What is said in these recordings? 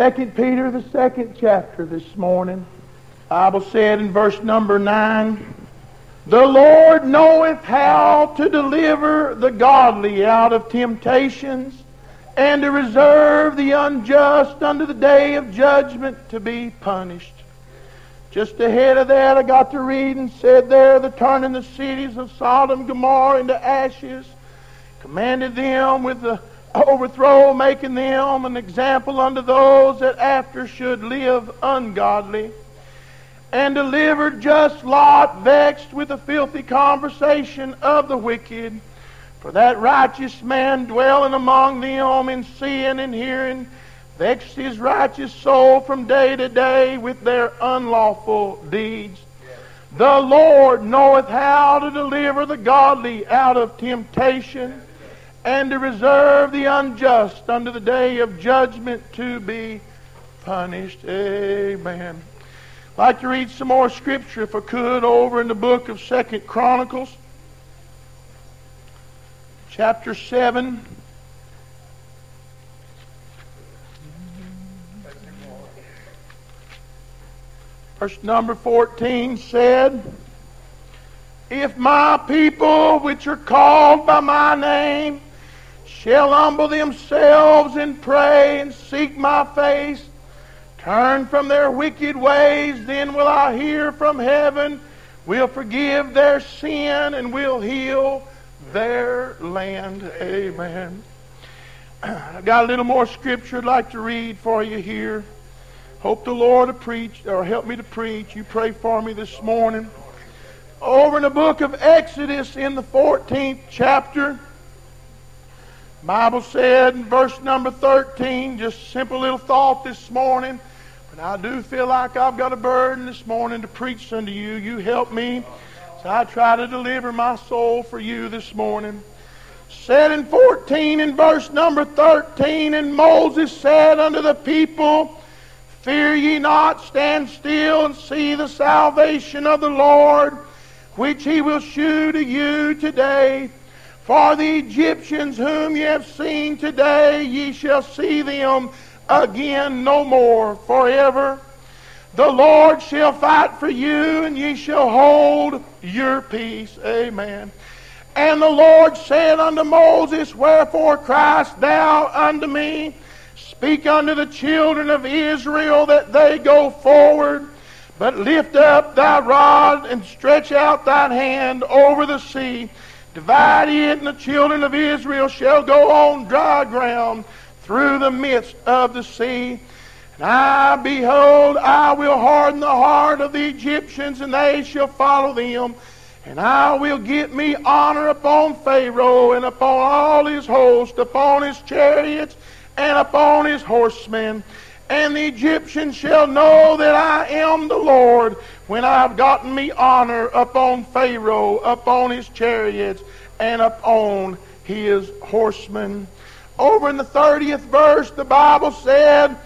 Second Peter, the second chapter this morning. Bible said in verse number nine, the Lord knoweth how to deliver the godly out of temptations and to reserve the unjust unto the day of judgment to be punished. Just ahead of that, I got to read and said there, the turning the cities of Sodom and Gomorrah into ashes, commanded them with the overthrow, making them an example unto those that after should live ungodly, and delivered just Lot, vexed with the filthy conversation of the wicked. For that righteous man dwelling among them in seeing and hearing vexed his righteous soul from day to day with their unlawful deeds. The Lord knoweth how to deliver the godly out of temptation and to reserve the unjust unto the day of judgment to be punished. Amen. I'd like to read some more scripture, if I could, over in the book of Second Chronicles, chapter 7. Verse number 14 said, If my people, which are called by my name, shall humble themselves and pray and seek my face, turn from their wicked ways, then will I hear from heaven, will forgive their sin, and will heal their land. Amen. I've got a little more scripture I'd like to read for you here. Hope the Lord to preach or help me to preach. You pray for me this morning. Over in the book of Exodus in the 14th chapter, Bible said in verse number 13, just simple little thought this morning, but I do feel like I've got a burden this morning to preach unto you. You help me as I try to deliver my soul for you this morning. Said in 14 in verse number 13, and Moses said unto the people, Fear ye not, stand still and see the salvation of the Lord, which he will shew to you today. For the Egyptians whom ye have seen today, ye shall see them again no more forever. The Lord shall fight for you, and ye shall hold your peace. Amen. And the Lord said unto Moses, Wherefore Christ thou unto me? Speak unto the children of Israel that they go forward, but lift up thy rod and stretch out thine hand over the sea Divide it, and the children of Israel shall go on dry ground through the midst of the sea. And I, behold, I will harden the heart of the Egyptians, and they shall follow them. And I will get me honor upon Pharaoh, and upon all his host, upon his chariots, and upon his horsemen. And the Egyptians shall know that I am the Lord when I have gotten me honor upon Pharaoh, upon his chariots, and upon his horsemen. Over in the 30th verse, the Bible said,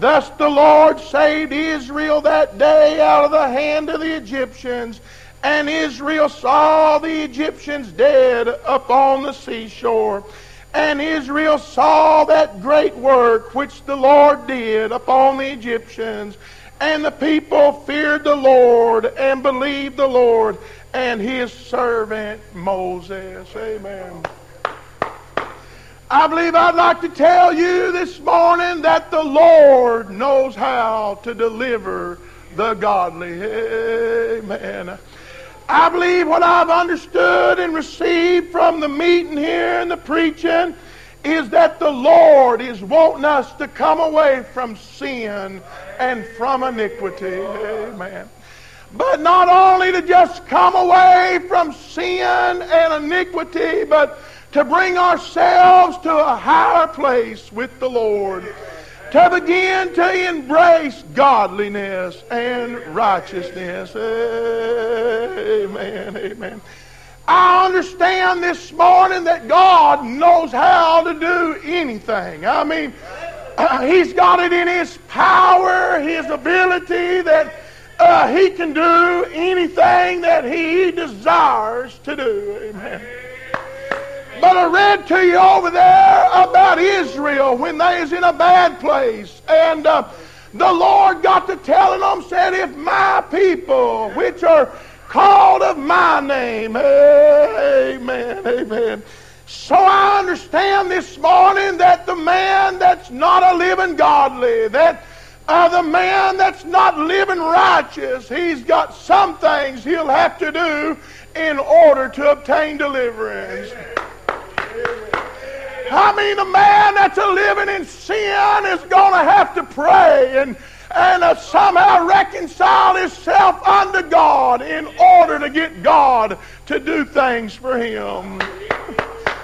Thus the Lord saved Israel that day out of the hand of the Egyptians. And Israel saw the Egyptians dead upon the seashore. And Israel saw that great work which the Lord did upon the Egyptians. And the people feared the Lord and believed the Lord and his servant Moses. Amen. I believe I'd like to tell you this morning that the Lord knows how to deliver the godly. Amen. I believe what I've understood and received from the meeting here and the preaching is that the Lord is wanting us to come away from sin and from iniquity. Amen. But not only to just come away from sin and iniquity, but to bring ourselves to a higher place with the Lord to begin to embrace godliness and righteousness. Amen. Amen. I understand this morning that God knows how to do anything. I mean, uh, He's got it in His power, His ability that uh, He can do anything that He desires to do. Amen. But I read to you over there about Israel when they was in a bad place. And uh, the Lord got to telling them, said, if my people, which are called of my name, amen, amen. So I understand this morning that the man that's not a living godly, that uh, the man that's not living righteous, he's got some things he'll have to do in order to obtain deliverance. I mean, a man that's living in sin is going to have to pray and, and uh, somehow reconcile himself unto God in order to get God to do things for him.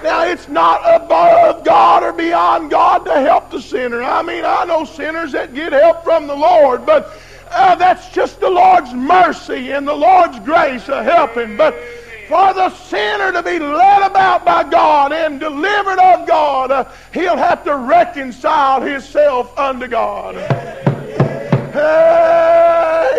Now, it's not above God or beyond God to help the sinner. I mean, I know sinners that get help from the Lord, but uh, that's just the Lord's mercy and the Lord's grace of helping. But for the sinner to be led about by God and delivered of God, uh, he'll have to reconcile himself unto God.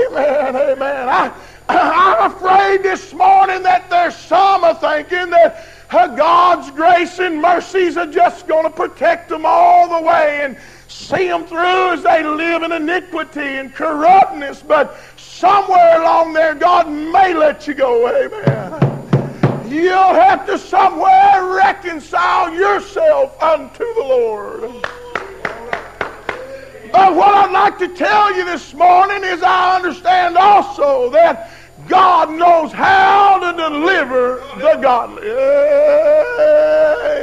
Amen, amen. I, I'm afraid this morning that there's some are thinking that God's grace and mercies are just going to protect them all the way and see them through as they live in iniquity and corruptness. But somewhere along there, God may let you go. Amen. You'll have to somewhere reconcile yourself unto the Lord. But what I'd like to tell you this morning is I understand also that God knows how to deliver the godly.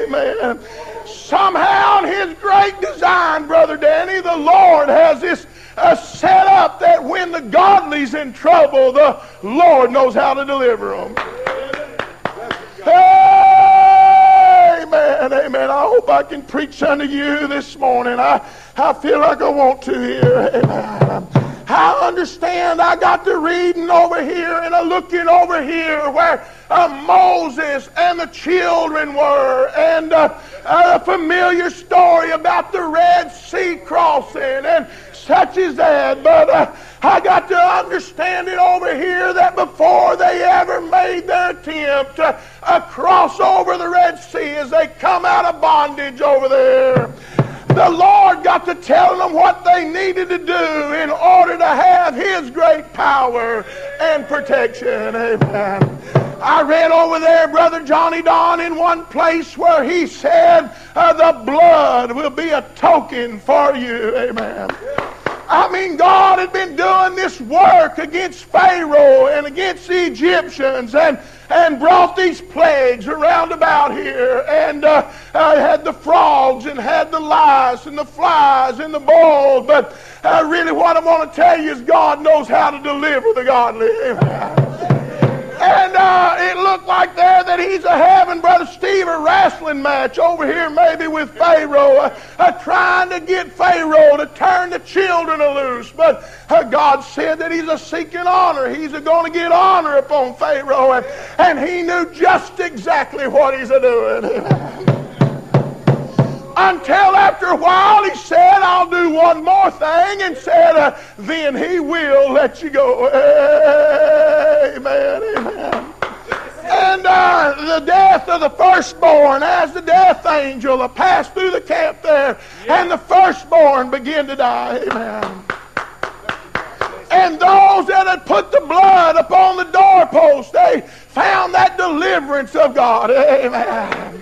Amen. Somehow in His great design, Brother Danny, the Lord has this uh, set up that when the godly's in trouble, the Lord knows how to deliver them. Amen, amen. I hope I can preach unto you this morning. I, I feel like I want to here. Amen. I understand I got to reading over here and a looking over here where uh, Moses and the children were and uh, a familiar story about the Red Sea crossing and such as that. But uh, I got to understand it over here that before they ever made their attempt to uh, cross over the Red Sea as they come out of bondage over there, the Lord got to tell them what they needed to do in order to have His great power and protection. Amen. I read over there, Brother Johnny Don, in one place where he said, uh, The blood will be a token for you. Amen. I mean, God had been doing this work against Pharaoh and against the Egyptians and, and brought these plagues around about here and uh, uh, had the frogs and had the lice and the flies and the mold. But uh, really, what I want to tell you is God knows how to deliver the godly. Amen. And uh, it looked like there that he's a having, Brother Steve, a wrestling match over here maybe with Pharaoh, uh, uh, trying to get Pharaoh to turn the children loose. But uh, God said that he's a seeking honor. He's going to get honor upon Pharaoh. And, and he knew just exactly what he's a doing. Until after a while he said, I'll do one more thing, and said, uh, then he will let you go. Amen, amen. And uh, the death of the firstborn, as the death angel uh, passed through the camp there, and the firstborn began to die. Amen. And those that had put the blood upon the doorpost, they found that deliverance of God. Amen.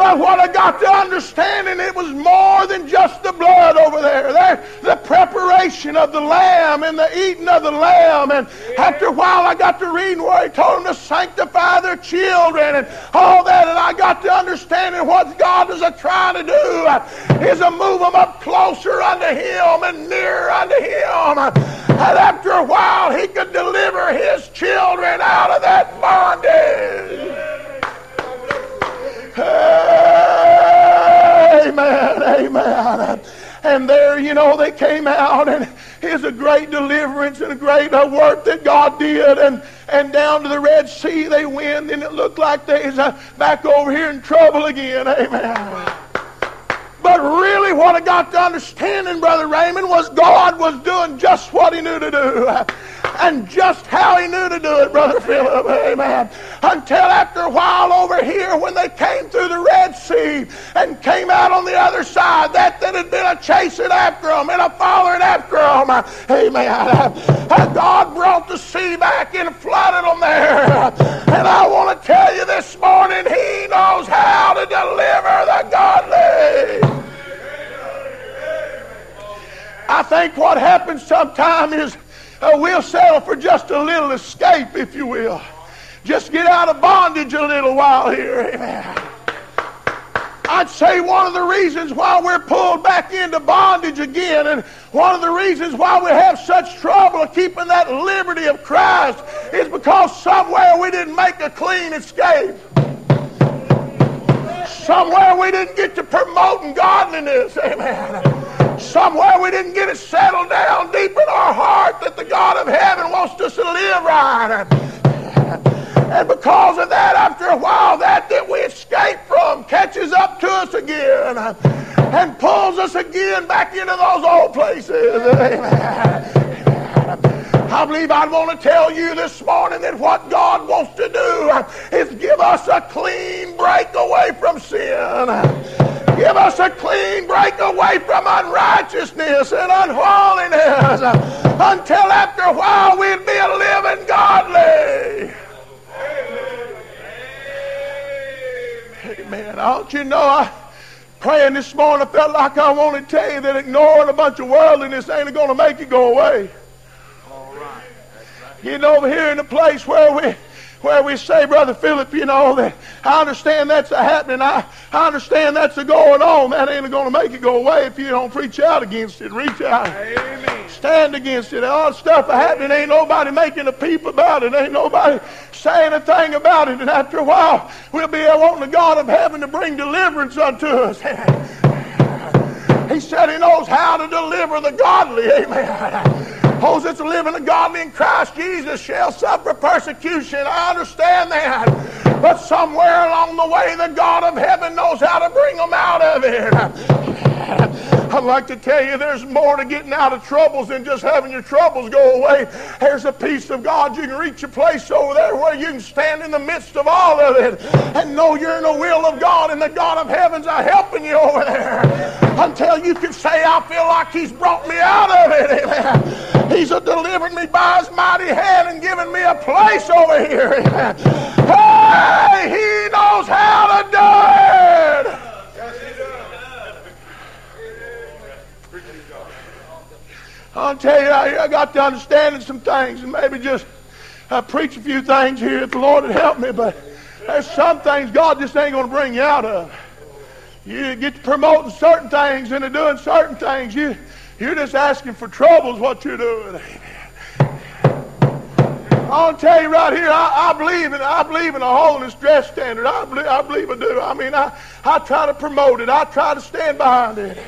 But what I got to understand, and it was more than just the blood over there. there. The preparation of the lamb and the eating of the lamb. And after a while, I got to reading where he told them to sanctify their children and all that. And I got to understanding what God is trying to do is to move them up closer unto Him and nearer unto Him. And after a while, He could deliver His children out of that bondage. Amen, amen. And there, you know, they came out, and it's a great deliverance and a great uh, work that God did. And, and down to the Red Sea they went, and it looked like they was uh, back over here in trouble again. Amen. But really, what I got to understanding, Brother Raymond, was God was doing just what He knew to do. And just how He knew to do it, Brother Philip. Amen. Until after a while over here, when they came through the Red Sea and came out on the other side. That that had been a chasing after them and a following after them. Amen. And God brought the sea back and flooded them there. And I want to tell you this morning, He knows how to deliver the godly. I think what happens sometimes is uh, we'll settle for just a little escape, if you will. Just get out of bondage a little while here. Amen. I'd say one of the reasons why we're pulled back into bondage again, and one of the reasons why we have such trouble keeping that liberty of Christ, is because somewhere we didn't make a clean escape. Somewhere we didn't get to promoting godliness. Amen. Somewhere we didn't get it settled down deep in our heart that the God of heaven wants us to live right. And because of that, after a while, that that we escape from catches up to us again and pulls us again back into those old places. I believe I want to tell you this morning that what God wants to do is give us a clean break away from sin. Give us a clean break away from unrighteousness and unholiness until after a while we'd be a living godly. Amen. Don't you know, I praying this morning, I felt like I want to tell you that ignoring a bunch of worldliness ain't going to make it go away. All right. Getting over here in the place where we where we say, Brother Philip, you know, that I understand that's a happening. I, I understand that's a going on. That ain't going to make it go away if you don't preach out against it. Reach out. Amen. Stand against it. All the stuff happening. Ain't nobody making a peep about it. Ain't nobody saying a thing about it. And after a while, we'll be wanting the God of heaven to bring deliverance unto us. he said he knows how to deliver the godly. Amen. Those that's living a godly in Christ Jesus shall suffer persecution. I understand that. But somewhere along the way, the God of heaven knows how to bring them out of it. I'd like to tell you there's more to getting out of troubles than just having your troubles go away. There's a peace of God. You can reach a place over there where you can stand in the midst of all of it and know you're in the will of God and the God of heavens are helping you over there until you can say, I feel like He's brought me out of it. Amen. He's delivered me by his mighty hand and given me a place over here. Hey, he knows how to do it. I'll tell you, I, I got to understanding some things and maybe just uh, preach a few things here if the Lord would help me. But there's some things God just ain't going to bring you out of. You get to promoting certain things and doing certain things. You you're just asking for troubles, what you're doing. I'll tell you right here, I, I, believe in I believe in a holiness dress standard. I believe I believe I do. I mean, I, I try to promote it. I try to stand behind it.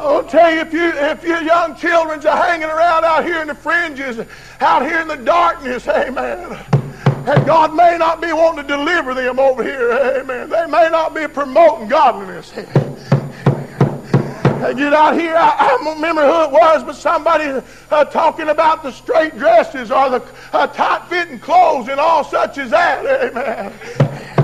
I'll tell you, if you if your young children are hanging around out here in the fringes, out here in the darkness, amen. And God may not be wanting to deliver them over here, amen. They may not be promoting godliness. I get out here, I, I, don't remember who it was, but somebody uh, talking about the straight dresses or the uh, tight fitting clothes and all such as that. Amen.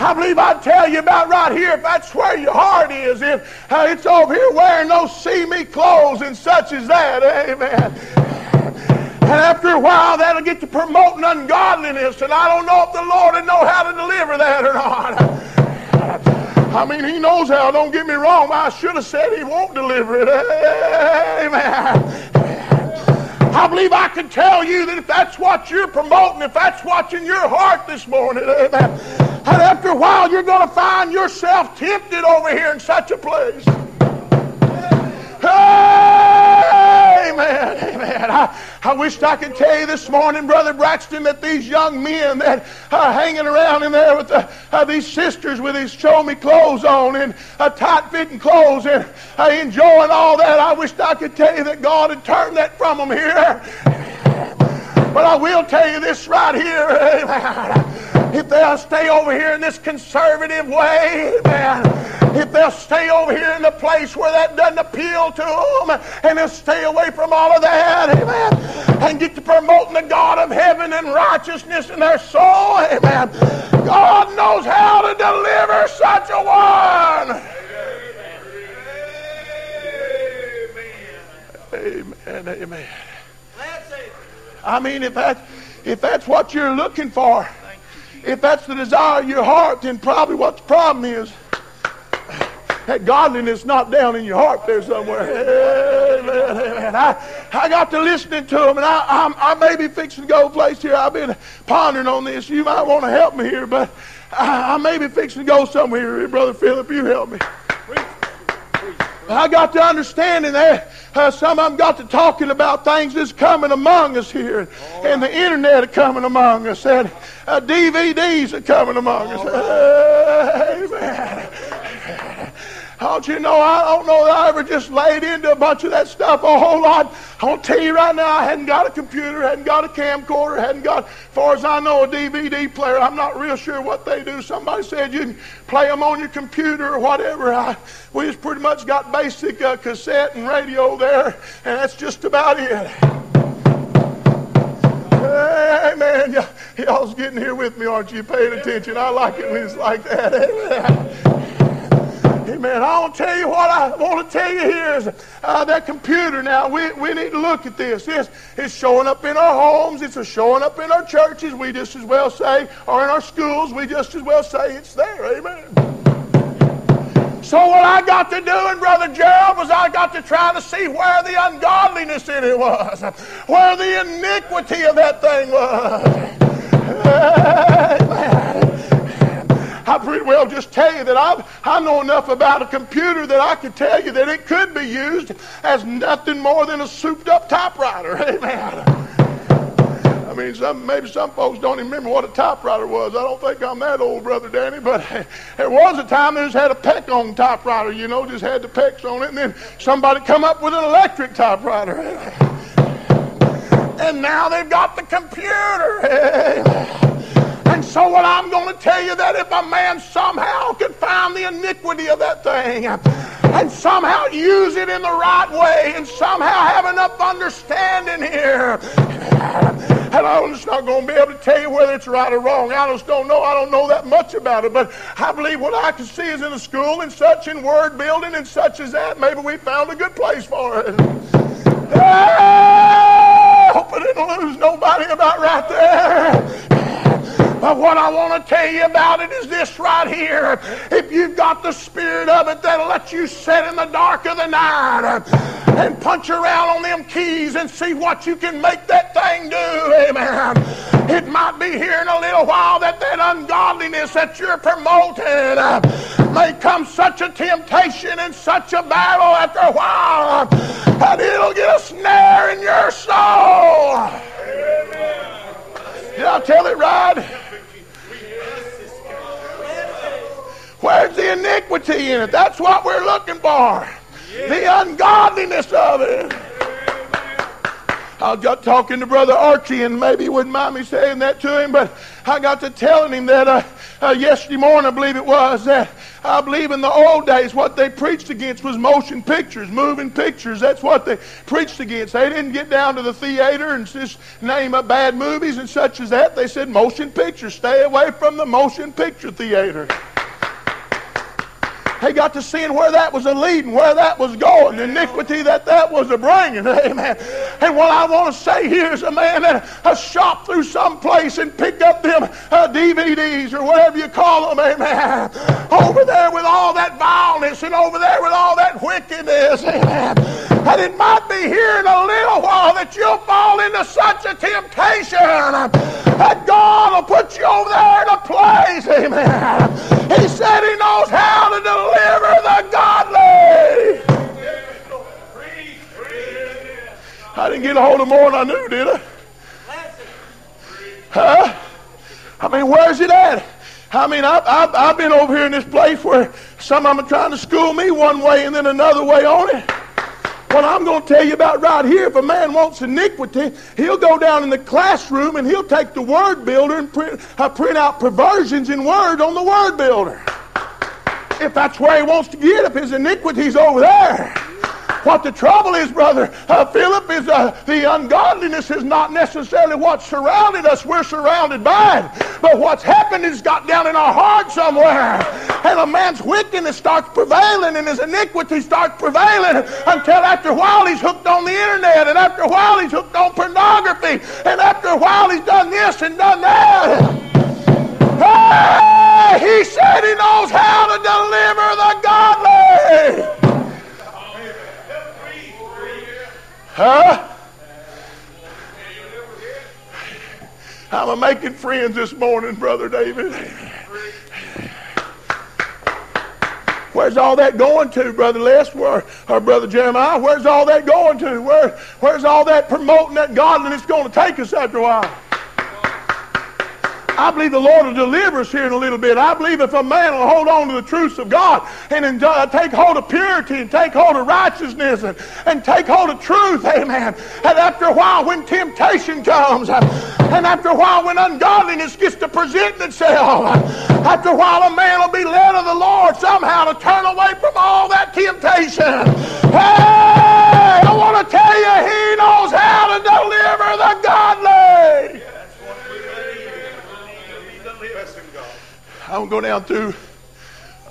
I believe I'd tell you about right here if that's where your heart is, if uh, it's over here wearing those see me clothes and such as that. Amen. And after a while, that'll get to promoting ungodliness, and I don't know if the Lord will know how to deliver that or not. I mean, he knows how. Don't get me wrong. I should have said he won't deliver it. Amen. I believe I can tell you that if that's what you're promoting, if that's what's in your heart this morning, amen. And after a while, you're going to find yourself tempted over here in such a place. Amen. Amen. I, I wished I could tell you this morning, Brother Braxton, that these young men that are hanging around in there with the, uh, these sisters with these show me clothes on and uh, tight fitting clothes and uh, enjoying all that, I wished I could tell you that God had turned that from them here. But I will tell you this right here. Amen if they'll stay over here in this conservative way, man, if they'll stay over here in the place where that doesn't appeal to them, and they'll stay away from all of that, amen, and get to promoting the God of heaven and righteousness in their soul, amen. God knows how to deliver such a one. Amen. Amen. Amen. I mean, if that if that's what you're looking for, if that's the desire of your heart, then probably what the problem is that godliness not down in your heart there somewhere. Amen, amen. I, I got to listening to them, and I, I'm, I may be fixing to go place here. I've been pondering on this. You might want to help me here, but I, I may be fixing to go somewhere. here, Brother Philip, you help me. I got to understanding that uh, some of them got to talking about things that's coming among us here, and the internet are coming among us, and uh, DVDs are coming among us. Amen. Don't you know, I don't know that I ever just laid into a bunch of that stuff a whole lot. I want to tell you right now, I hadn't got a computer, hadn't got a camcorder, hadn't got, as far as I know, a DVD player. I'm not real sure what they do. Somebody said you can play them on your computer or whatever. I, we just pretty much got basic uh, cassette and radio there, and that's just about it. Hey, man, y'all's getting here with me, aren't you? Paying attention. I like it when it's like that. Amen. Amen. I want to tell you what I want to tell you here is uh, that computer now, we, we need to look at this. This is showing up in our homes. It's showing up in our churches. We just as well say, or in our schools, we just as well say it's there. Amen. So what I got to do, and Brother Gerald, was I got to try to see where the ungodliness in it was, where the iniquity of that thing was. Amen. I pretty well just tell you that I, I know enough about a computer that I could tell you that it could be used as nothing more than a souped up typewriter. Amen. I mean, some, maybe some folks don't even remember what a typewriter was. I don't think I'm that old, Brother Danny, but there was a time they just had a peck on typewriter, you know, just had the pecks on it, and then somebody come up with an electric typewriter. And now they've got the computer. And so what I'm going to tell you that if a man somehow could find the iniquity of that thing and somehow use it in the right way and somehow have enough understanding here, and I'm just not going to be able to tell you whether it's right or wrong. I just don't know. I don't know that much about it, but I believe what I can see is in a school and such in word building and such as that. Maybe we found a good place for it. Hey, hope I didn't lose nobody about right there. But what I want to tell you about it is this right here. If you've got the spirit of it that'll let you sit in the dark of the night uh, and punch around on them keys and see what you can make that thing do, amen. It might be here in a little while that that ungodliness that you're promoting uh, may come such a temptation and such a battle after a while uh, that it'll get a snare in your soul. Did I tell it right? Iniquity in it? That's what we're looking for. The ungodliness of it. I got talking to Brother Archie, and maybe he wouldn't mind me saying that to him, but I got to telling him that uh, uh, yesterday morning, I believe it was, that I believe in the old days what they preached against was motion pictures, moving pictures. That's what they preached against. They didn't get down to the theater and just name up bad movies and such as that. They said motion pictures. Stay away from the motion picture theater. They got to seeing where that was a leading, where that was going, the iniquity that that was a bringing. Amen. And what I want to say here is a man that a shop through some place and picked up them uh, DVDs or whatever you call them. Amen. Over there with all that vileness and over there with all that wickedness. Amen. And it might be here in a little while that you'll fall into such a temptation that God will put you over there in a place. Amen. He said he knows how to deliver deliver the godly. I didn't get a hold of more than I knew, did I? Huh? I mean, where's it at? I mean, I've, I've, I've been over here in this place where some of them are trying to school me one way and then another way on it. What I'm going to tell you about right here, if a man wants iniquity, he'll go down in the classroom and he'll take the word builder and print, uh, print out perversions in word on the word builder if that's where he wants to get, if his iniquity's over there. What the trouble is, brother uh, Philip, is uh, the ungodliness is not necessarily what surrounded us. We're surrounded by it. But what's happened is got down in our heart somewhere. And a man's wickedness starts prevailing and his iniquity starts prevailing until after a while he's hooked on the internet and after a while he's hooked on pornography and after a while he's done this and done that. Hey, he said he knows how to deliver the godly. Huh? I'm making friends this morning, Brother David. Where's all that going to, Brother Les? Where, or Brother Jeremiah? Where's all that going to? Where, where's all that promoting that godliness going to take us after a while? I believe the Lord will deliver us here in a little bit. I believe if a man will hold on to the truths of God and enjoy, uh, take hold of purity and take hold of righteousness and, and take hold of truth, amen. And after a while, when temptation comes, uh, and after a while, when ungodliness gets to present itself, uh, after a while, a man will be led of the Lord somehow down through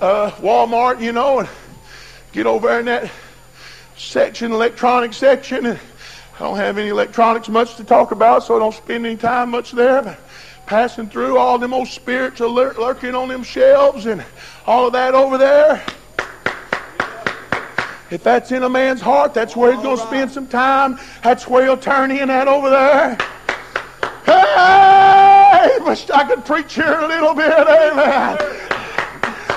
uh, Walmart, you know, and get over in that section, electronic section. And I don't have any electronics much to talk about, so I don't spend any time much there. But passing through all them old spirits lur- lurking on them shelves and all of that over there. If that's in a man's heart, that's where he's going to spend some time. That's where he'll turn in at over there. Hey, wish I could preach here a little bit. Amen.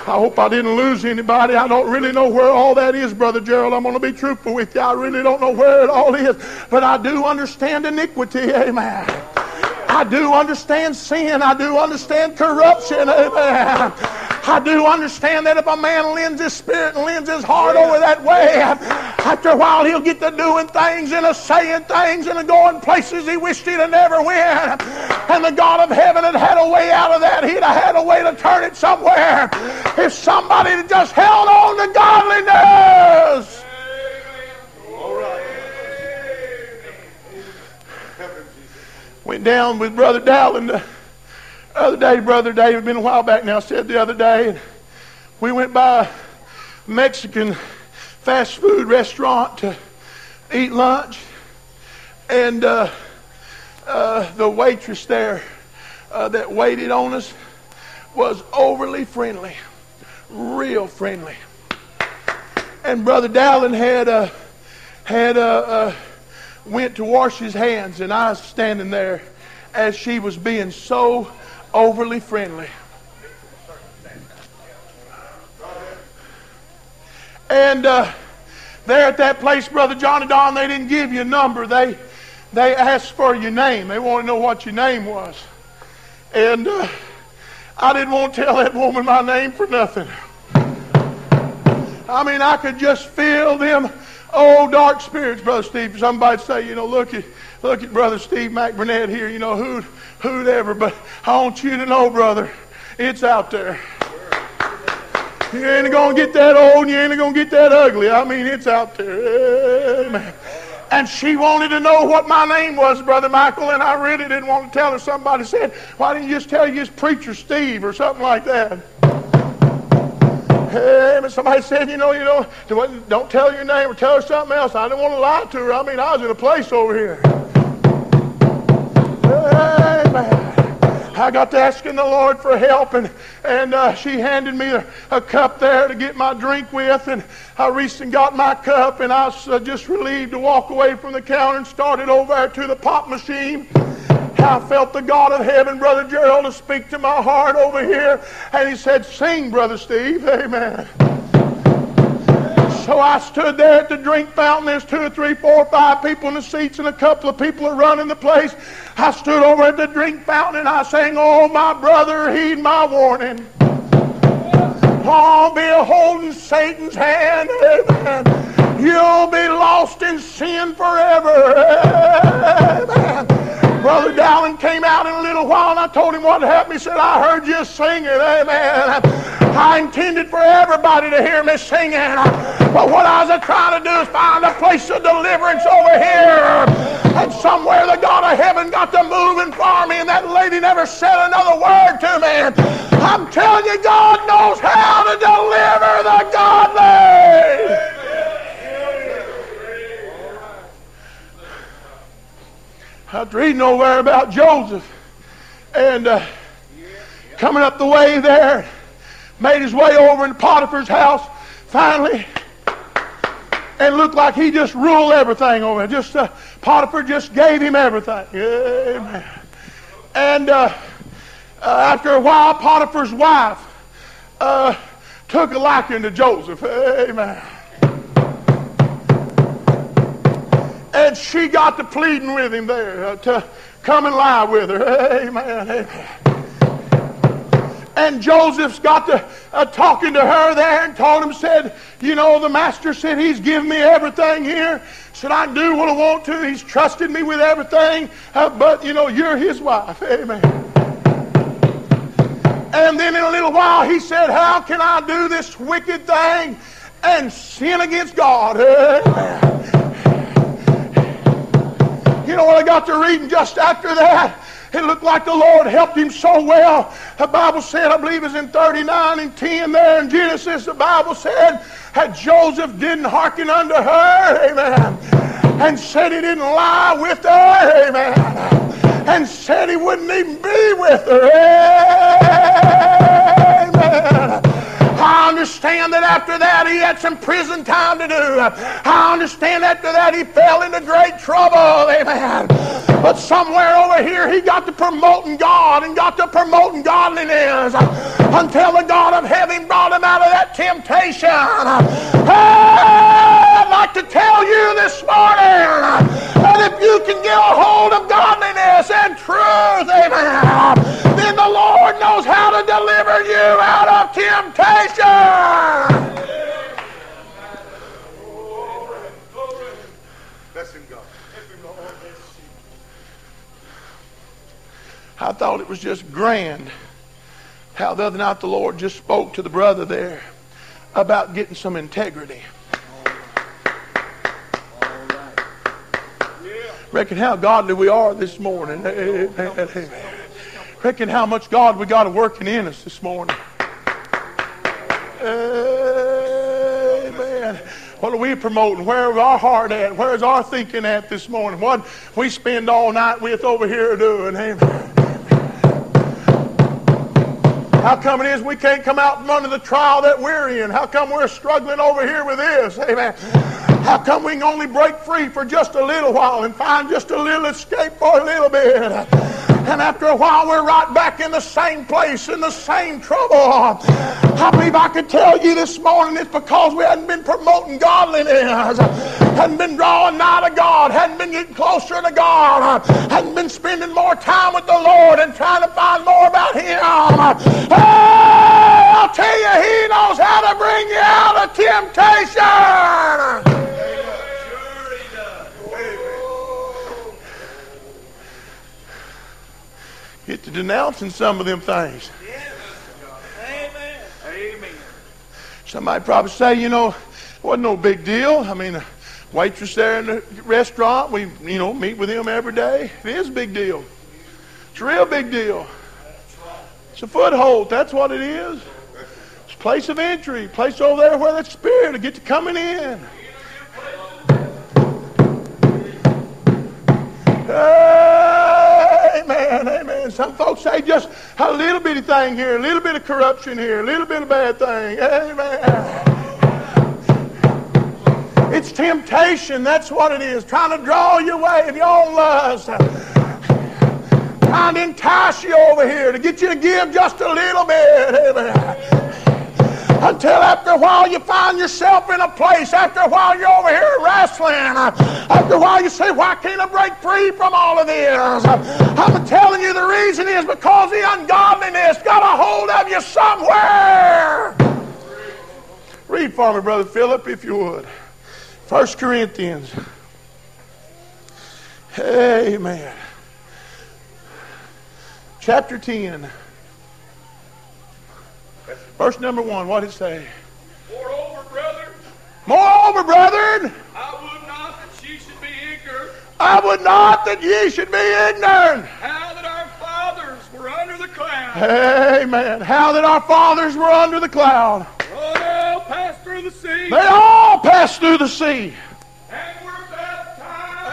I hope I didn't lose anybody. I don't really know where all that is, Brother Gerald. I'm going to be truthful with you. I really don't know where it all is. But I do understand iniquity. Amen. I do understand sin. I do understand corruption. Amen. I do understand that if a man lends his spirit and lends his heart over that way, after a while he'll get to doing things and a saying things and a going places he wished he'd never went. And the God of heaven had had a way out of that. He'd have had a way to turn it somewhere. If somebody had just held on to godliness. Went down with Brother Dowling the other day, Brother David, been a while back now, said the other day, we went by a Mexican fast food restaurant to eat lunch, and uh, uh, the waitress there uh, that waited on us was overly friendly, real friendly. And Brother Dowling had uh, had a, uh, went to wash his hands, and I was standing there as she was being so overly friendly. And uh, there at that place, Brother Johnny Don, they didn't give you a number. They they asked for your name. They wanted to know what your name was. And uh, I didn't want to tell that woman my name for nothing. I mean, I could just feel them old dark spirits, Brother Steve. Somebody say, you know, look at look at Brother Steve McBurnett here. You know, who who'd ever, but I want you to know, brother, it's out there. You ain't gonna get that old you ain't gonna get that ugly. I mean, it's out there. Amen. And she wanted to know what my name was, Brother Michael, and I really didn't want to tell her. Somebody said, Why didn't you just tell you it's Preacher Steve or something like that? Hey, but somebody said, you know, you know, don't tell your name or tell her something else. I didn't want to lie to her. I mean, I was in a place over here. Amen. I got to asking the Lord for help, and, and uh, she handed me a, a, cup there to get my drink with, and I reached and got my cup, and I was uh, just relieved to walk away from the counter and started over to the pop machine. I felt the God of heaven, Brother Gerald, to speak to my heart over here, and he said, Sing, Brother Steve. Amen. So I stood there at the drink fountain. There's two or three, four, five people in the seats, and a couple of people are running the place. I stood over at the drink fountain and I sang, Oh, my brother, heed my warning. Don't be holding Satan's hand. Amen. You'll be lost in sin forever. Amen. Brother Dowling came out in a little while and I told him what happened. He said, I heard you singing. Amen. I intended for everybody to hear me singing. But what I was trying to do is find a place of deliverance over here. And somewhere the God of heaven got to moving for me, and that lady never said another word to me. I'm telling you, God knows how to deliver the godly. I was reading over about Joseph and uh, coming up the way there, made his way over in Potiphar's house finally, and looked like he just ruled everything over. Just uh, Potiphar just gave him everything. Amen. And uh, uh, after a while, Potiphar's wife uh, took a liking to Joseph. Amen. And she got to pleading with him there uh, to come and lie with her. Amen. Amen. And Joseph's got to uh, talking to her there and told him, said, you know, the master said he's given me everything here. Said I do what I want to. He's trusted me with everything. Uh, but, you know, you're his wife. Amen. And then in a little while he said, how can I do this wicked thing and sin against God? Amen. You know what I got to reading just after that? It looked like the Lord helped him so well. The Bible said, I believe it's in 39 and 10 there in Genesis, the Bible said that Joseph didn't hearken unto her, amen, and said he didn't lie with her, amen, and said he wouldn't even be with her, amen. I understand that after that he had some prison time to do. I understand after that he fell into great trouble. Amen. But somewhere over here he got to promoting God and got to promoting godliness until the God of heaven brought him out of that temptation. I'd like to tell you this morning that if you can get a hold of godliness and truth, amen, then the Lord knows how to deliver you out of temptation. I thought it was just grand how the other night the Lord just spoke to the brother there about getting some integrity. Reckon how godly we are this morning. Reckon how much God we got working in us this morning. Amen. What are we promoting? Where is our heart at? Where's our thinking at this morning? What we spend all night with over here doing? Amen. How come it is we can't come out from under the trial that we're in? How come we're struggling over here with this? Amen. How come we can only break free for just a little while and find just a little escape for a little bit? And after a while, we're right back in the same place, in the same trouble. I believe I could tell you this morning it's because we hadn't been promoting godliness, hadn't been drawing nigh to God, hadn't been getting closer to God, hadn't been spending more time with the Lord and trying to find more about Him. I'll tell you, He knows how to bring you out of temptation. Get to denouncing some of them things. Amen. Amen. Somebody probably say, you know, wasn't no big deal. I mean, a waitress there in the restaurant, we, you know, meet with him every day. It is a big deal. It's a real big deal. It's a foothold. That's what it is. It's a place of entry. Place over there where that spirit will get to coming in. Amen, amen. Some folks say just a little bitty thing here, a little bit of corruption here, a little bit of bad thing. Amen. It's temptation. That's what it is. Trying to draw you away of your own lust. Trying to entice you over here to get you to give just a little bit. Amen until after a while you find yourself in a place. After a while you're over here wrestling. After a while you say, why can't I break free from all of this? I'm telling you the reason is because the ungodliness got a hold of you somewhere. Read for me, Brother Philip, if you would. First Corinthians. Amen. chapter 10. Verse number 1, what did it say? Moreover, brethren, Moreover, brethren, I would not that ye should be ignorant I would not that ye should be ignorant. how that our fathers were under the cloud. Amen. How that our fathers were under the cloud. For they all passed through the sea They all passed through the sea and.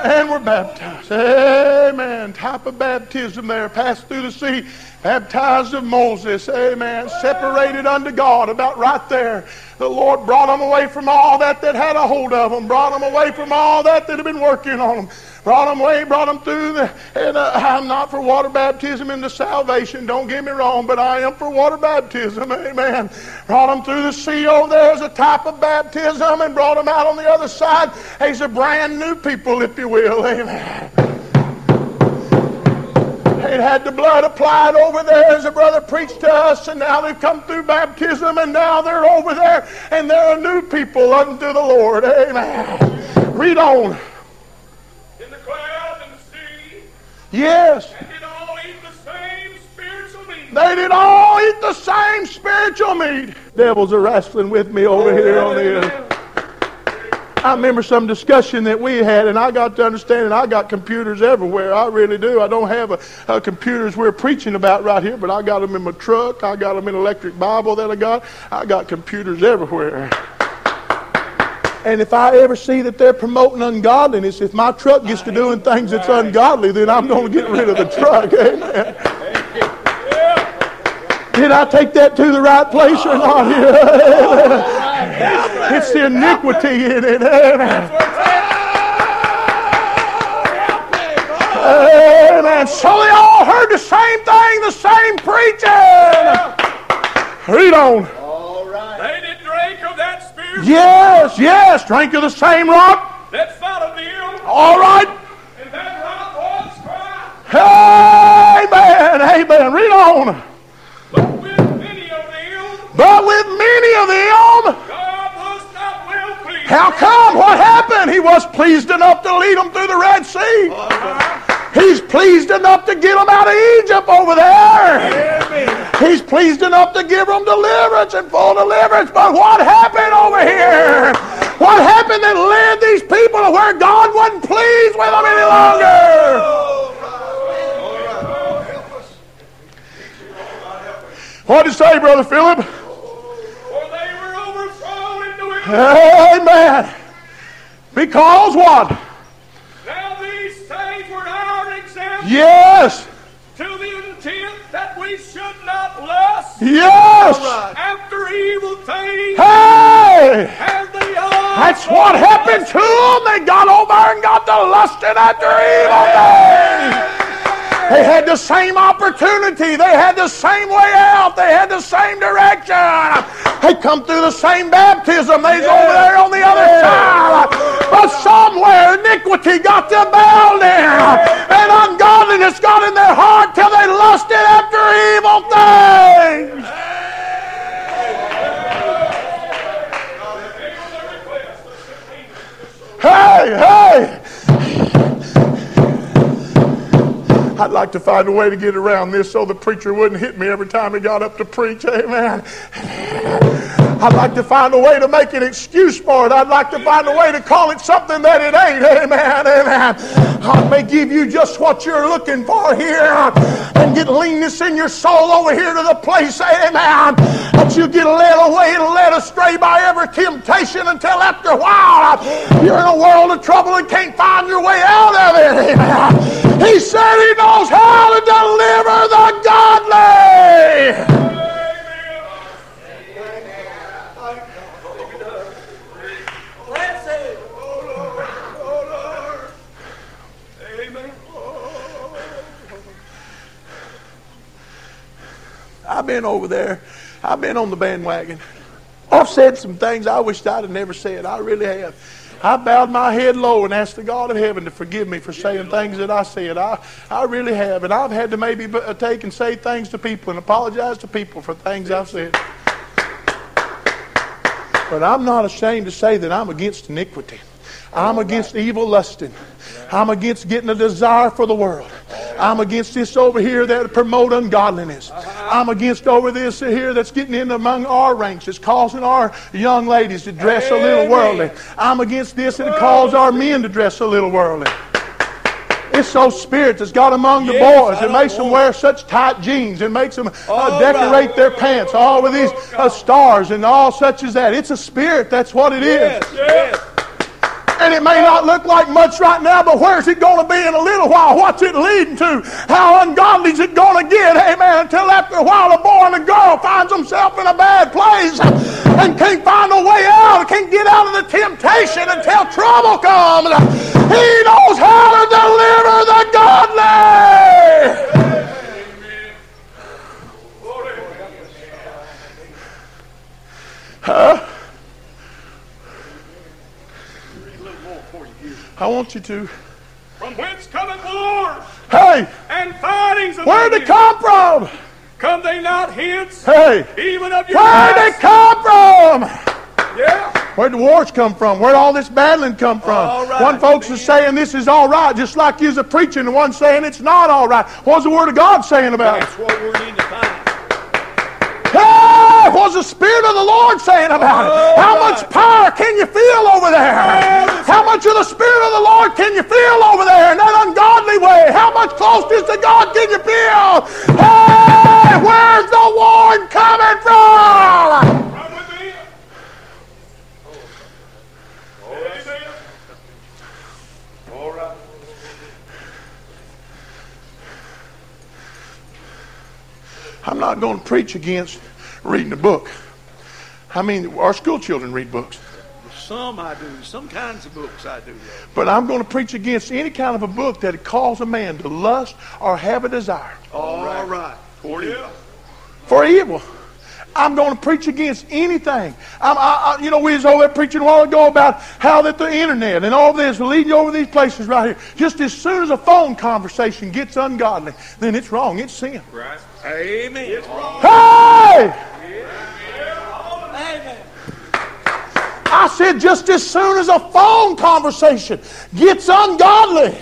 And were baptized. Amen. Type of baptism there. Passed through the sea. Baptized of Moses. Amen. Separated unto God. About right there. The Lord brought them away from all that that had a hold of them. Brought them away from all that that had been working on them. Brought them away, brought them through. The, and uh, I'm not for water baptism into salvation. Don't get me wrong, but I am for water baptism. Amen. Brought them through the sea over there as a type of baptism and brought them out on the other side as a brand new people, if you will. Amen. They'd had the blood applied over there as a brother preached to us, and now they've come through baptism, and now they're over there, and they're a new people unto the Lord. Amen. Read on. Yes. and did all eat the same spiritual meat. They did all eat the same spiritual meat. Devils are wrestling with me over here on the end. I remember some discussion that we had, and I got to understand that I got computers everywhere. I really do. I don't have a, a computers we're preaching about right here, but I got them in my truck. I got them in electric Bible that I got. I got computers everywhere. And if I ever see that they're promoting ungodliness, if my truck gets to doing things that's ungodly, then I'm going to get rid of the truck. Amen. Did I take that to the right place or not? it's the iniquity in it. Amen. So they all heard the same thing, the same preaching. Read on. Yes, yes. Drank of the same rock. that followed them, All right. and that rock was Christ. Amen. Amen. Read on. But with many of them, But with many of them, God was not well pleased. how come? What happened? He was pleased enough to lead them through the Red Sea. He's pleased enough to get them out of Egypt over there. He's pleased enough to give them deliverance and full deliverance. But what happened over here? What happened that led these people to where God wasn't pleased with them any longer? What did it say, Brother Philip? For they were overthrown in. Amen. Because what? Yes. to the intent that we should not lust Yes. after evil things Hey. That's what happened to them. They got over and got to lusting after evil things. They had the same opportunity. They had the same way out. They had the same direction. They come through the same baptism. They's over there on the other side. But somewhere iniquity got them bound there. And ungodliness got in their heart till they lusted after evil things. Hey, hey! I'd like to find a way to get around this so the preacher wouldn't hit me every time he got up to preach. Amen. I'd like to find a way to make an excuse for it. I'd like to find a way to call it something that it ain't. Amen. Amen. God may give you just what you're looking for here and get leanness in your soul over here to the place, amen, that you get led away and led astray by every temptation until after a while you're in a world of trouble and can't find your way out of it. Amen. He said he knows how to deliver the godly. I've been over there. I've been on the bandwagon. I've said some things I wished I'd have never said. I really have. I bowed my head low and asked the God of heaven to forgive me for saying things that I said. I, I really have. And I've had to maybe uh, take and say things to people and apologize to people for things I've said. But I'm not ashamed to say that I'm against iniquity. I'm against evil lusting. I'm against getting a desire for the world. I'm against this over here that promote ungodliness. I'm against over this here that's getting in among our ranks. It's causing our young ladies to dress a little worldly. I'm against this that causes our men to dress a little worldly. It's those spirits that's got among the Yes, boys that makes them wear such tight jeans and makes them uh, decorate right. their pants all with these uh, stars and all such as that. It's a spirit. That's what it is. Yes, yes. And it may not look like much right now, but where's it going to be in a little while? What's it leading to? How ungodly is it going to get? Amen. Until after a while, a boy and a girl finds himself in a bad place and can't find a way out, can't get out of the temptation until trouble comes. He knows how to deliver the godly. Huh? I want you to. From whence cometh wars Hey, and fightings of where'd it come from? Come they not hence, Hey, even of your where'd it come from? Yeah. Where'd the wars come from? Where'd all this battling come from? Right, one folks is saying this is all right, just like you's a preaching, and one saying it's not all right. What's the Word of God saying about it? That's what we need to find. What's the Spirit of the Lord saying about it? Oh, How much power can you feel over there? How much of the Spirit of the Lord can you feel over there in that ungodly way? How much closeness to God can you feel? Hey, where's the Lord coming from? Come with me. All right. I'm not going to preach against reading a book. I mean, our school children read books. Some I do. Some kinds of books I do. But I'm going to preach against any kind of a book that calls a man to lust or have a desire All right. For evil. for evil. I'm going to preach against anything. I'm, I, I, you know, we was over there preaching a while ago about how that the internet and all this will lead you over these places right here. Just as soon as a phone conversation gets ungodly, then it's wrong. It's sin. Right. Amen. Hey! Amen. I said just as soon as a phone conversation gets ungodly.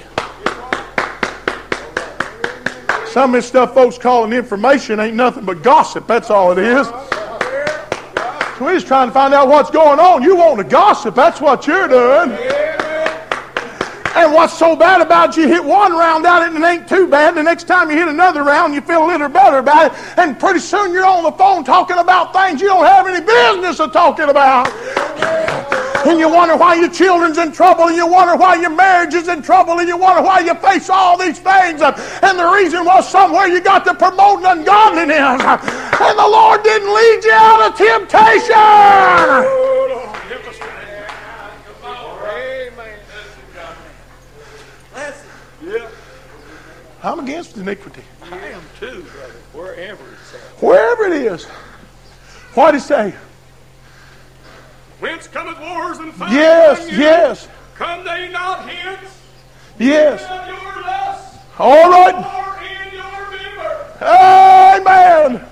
Some of this stuff folks calling information ain't nothing but gossip. That's all it is. So we're just trying to find out what's going on. You want to gossip. That's what you're doing. And what's so bad about it, you hit one round out and it ain't too bad. The next time you hit another round, you feel a little better about it. And pretty soon you're on the phone talking about things you don't have any business of talking about. And you wonder why your children's in trouble, and you wonder why your marriage is in trouble, and you wonder why you face all these things. And the reason was somewhere you got to promote ungodliness. And the Lord didn't lead you out of temptation. Yeah. I'm against iniquity. I am too, brother. Wherever it's at. Wherever it is. What did he say? Whence cometh wars and fightings Yes, yes, Come they not hence? yes. Lust, All right. in your member. Amen.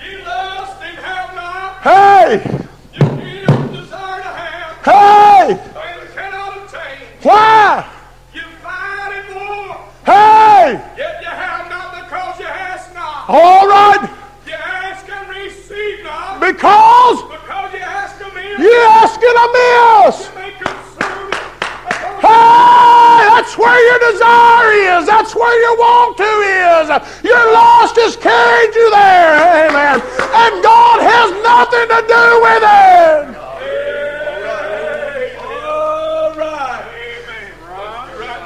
Ye lust and have not. Hey, You kill, desire to have, hey. All right. You ask and receive not, Because because you ask amiss. you're asking amiss. You consume it. Hey, that's where your desire is. That's where your want to is. Your lust has carried you there. Amen. And God has nothing to do with it.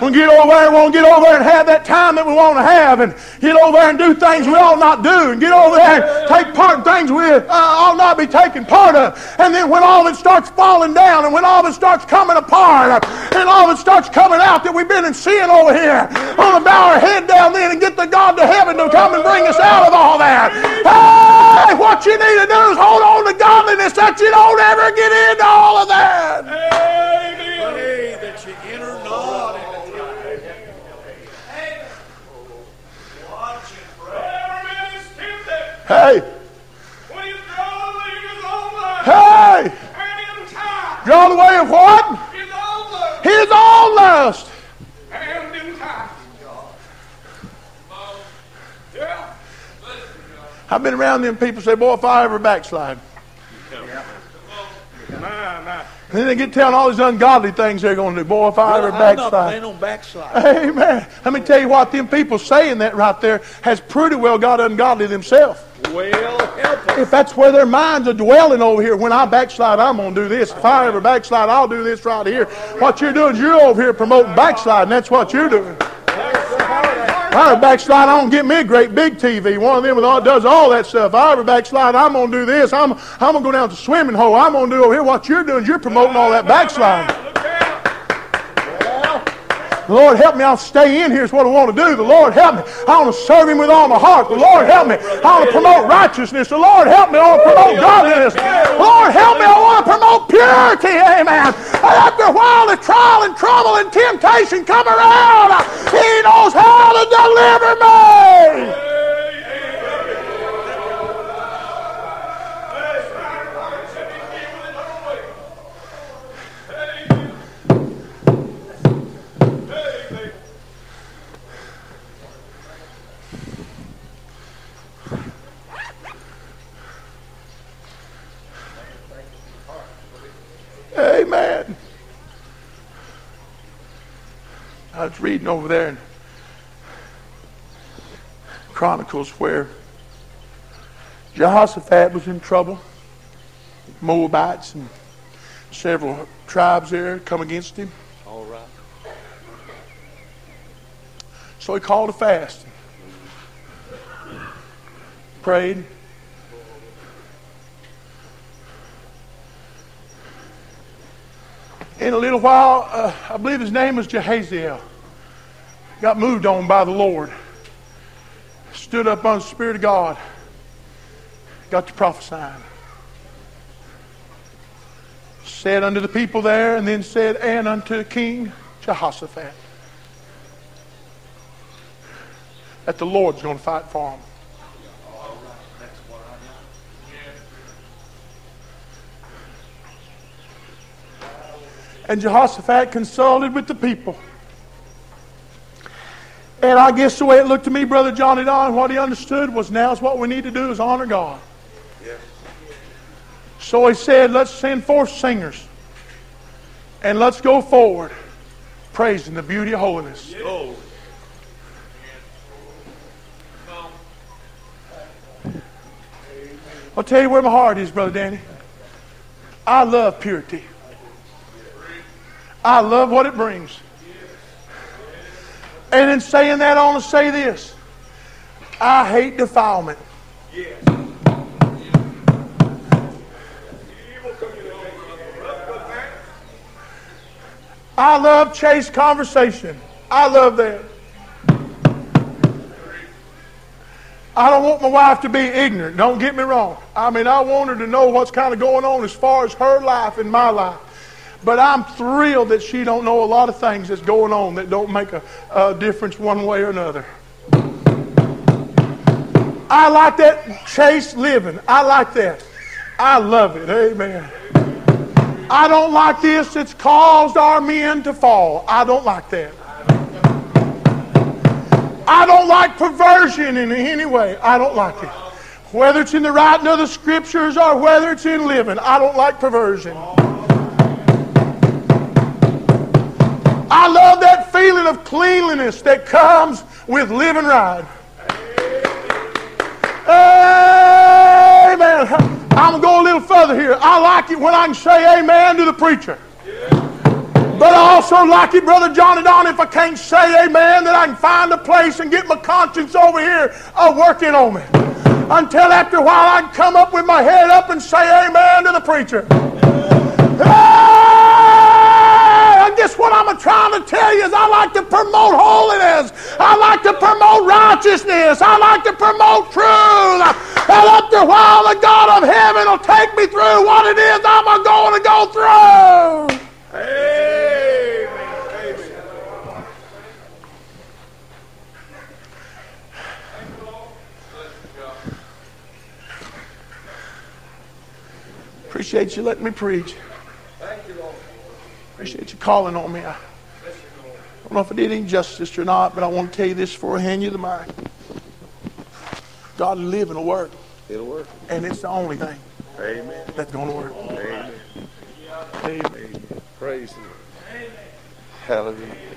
We'll get over there, we'll get over there and have that time that we want to have and get over there and do things we ought not do and get over there and take part in things we uh, ought not be taking part of. And then when all of it starts falling down and when all of it starts coming apart and all of it starts coming out that we've been in sin over here, on to bow our head down then and get the God to heaven to come and bring us out of all that. Hey, what you need to do is hold on to godliness that you don't ever get into Hey! Hey! Draw the way of what? His own lust. And in time. I've been around them people say, boy, if I ever backslide. Yeah. Then they get telling all these ungodly things they're going to do. Boy, if I ever backslide. They don't backslide. Amen. Let me tell you what, them people saying that right there has pretty well got ungodly themselves. Well, help us. If that's where their minds are dwelling over here, when I backslide, I'm going to do this. If I ever backslide, I'll do this right here. What you're doing is you're over here promoting backsliding. That's what you're doing. If I ever backslide, I'm going to get me a great big TV. One of them that does all that stuff. If I ever backslide, I'm going to do this. I'm, I'm going to go down to the swimming hole. I'm going to do over here. What you're doing you're promoting all that backsliding. The Lord help me. I'll stay in here is what I want to do. The Lord help me. I want to serve Him with all my heart. The Lord help me. I want to promote righteousness. The Lord help me. I want to promote godliness. Lord help me. I want to promote purity. Amen. And after a while, the trial and trouble and temptation come around. He knows how to deliver me. Was reading over there in Chronicles where Jehoshaphat was in trouble. Moabites and several tribes there come against him. All right. So he called a fast. Prayed. In a little while, uh, I believe his name was Jehaziel. Got moved on by the Lord. Stood up on the Spirit of God. Got to prophesying. Said unto the people there, and then said, and unto King Jehoshaphat. that the Lord's going to fight for them. And Jehoshaphat consulted with the people. And I guess the way it looked to me, Brother Johnny Don, what he understood was now is what we need to do is honor God. So he said, let's send forth singers. And let's go forward praising the beauty of holiness. Oh, I'll tell you where my heart is, Brother Danny. I love purity. I love what it brings. And in saying that, I want to say this. I hate defilement. I love chase conversation. I love that. I don't want my wife to be ignorant. Don't get me wrong. I mean, I want her to know what's kind of going on as far as her life and my life. But I'm thrilled that she don't know a lot of things that's going on that don't make a, a difference one way or another. I like that chase living. I like that. I love it. Amen. I don't like this It's caused our men to fall. I don't like that. I don't like perversion in any way. I don't like it. Whether it's in the writing of the scriptures or whether it's in living, I don't like perversion. Of cleanliness that comes with living right. Amen. I'm going to go a little further here. I like it when I can say amen to the preacher. But I also like it, Brother Johnny Don, if I can't say amen, that I can find a place and get my conscience over here uh, working on me. Until after a while I can come up with my head up and say amen to the preacher. Guess what I'm trying to tell you is I like to promote holiness. I like to promote righteousness. I like to promote truth. And after a while the God of heaven will take me through what it is I'm going to go through. Amen. Amen. Appreciate you letting me preach. Thank you, Lord. Appreciate you calling on me. I don't know if I did any justice or not, but I want to tell you this before I hand you the mic. God live and work. It'll work. And it's the only thing. Amen. That's going to work. Amen. Amen. Amen. Praise Him. Hallelujah.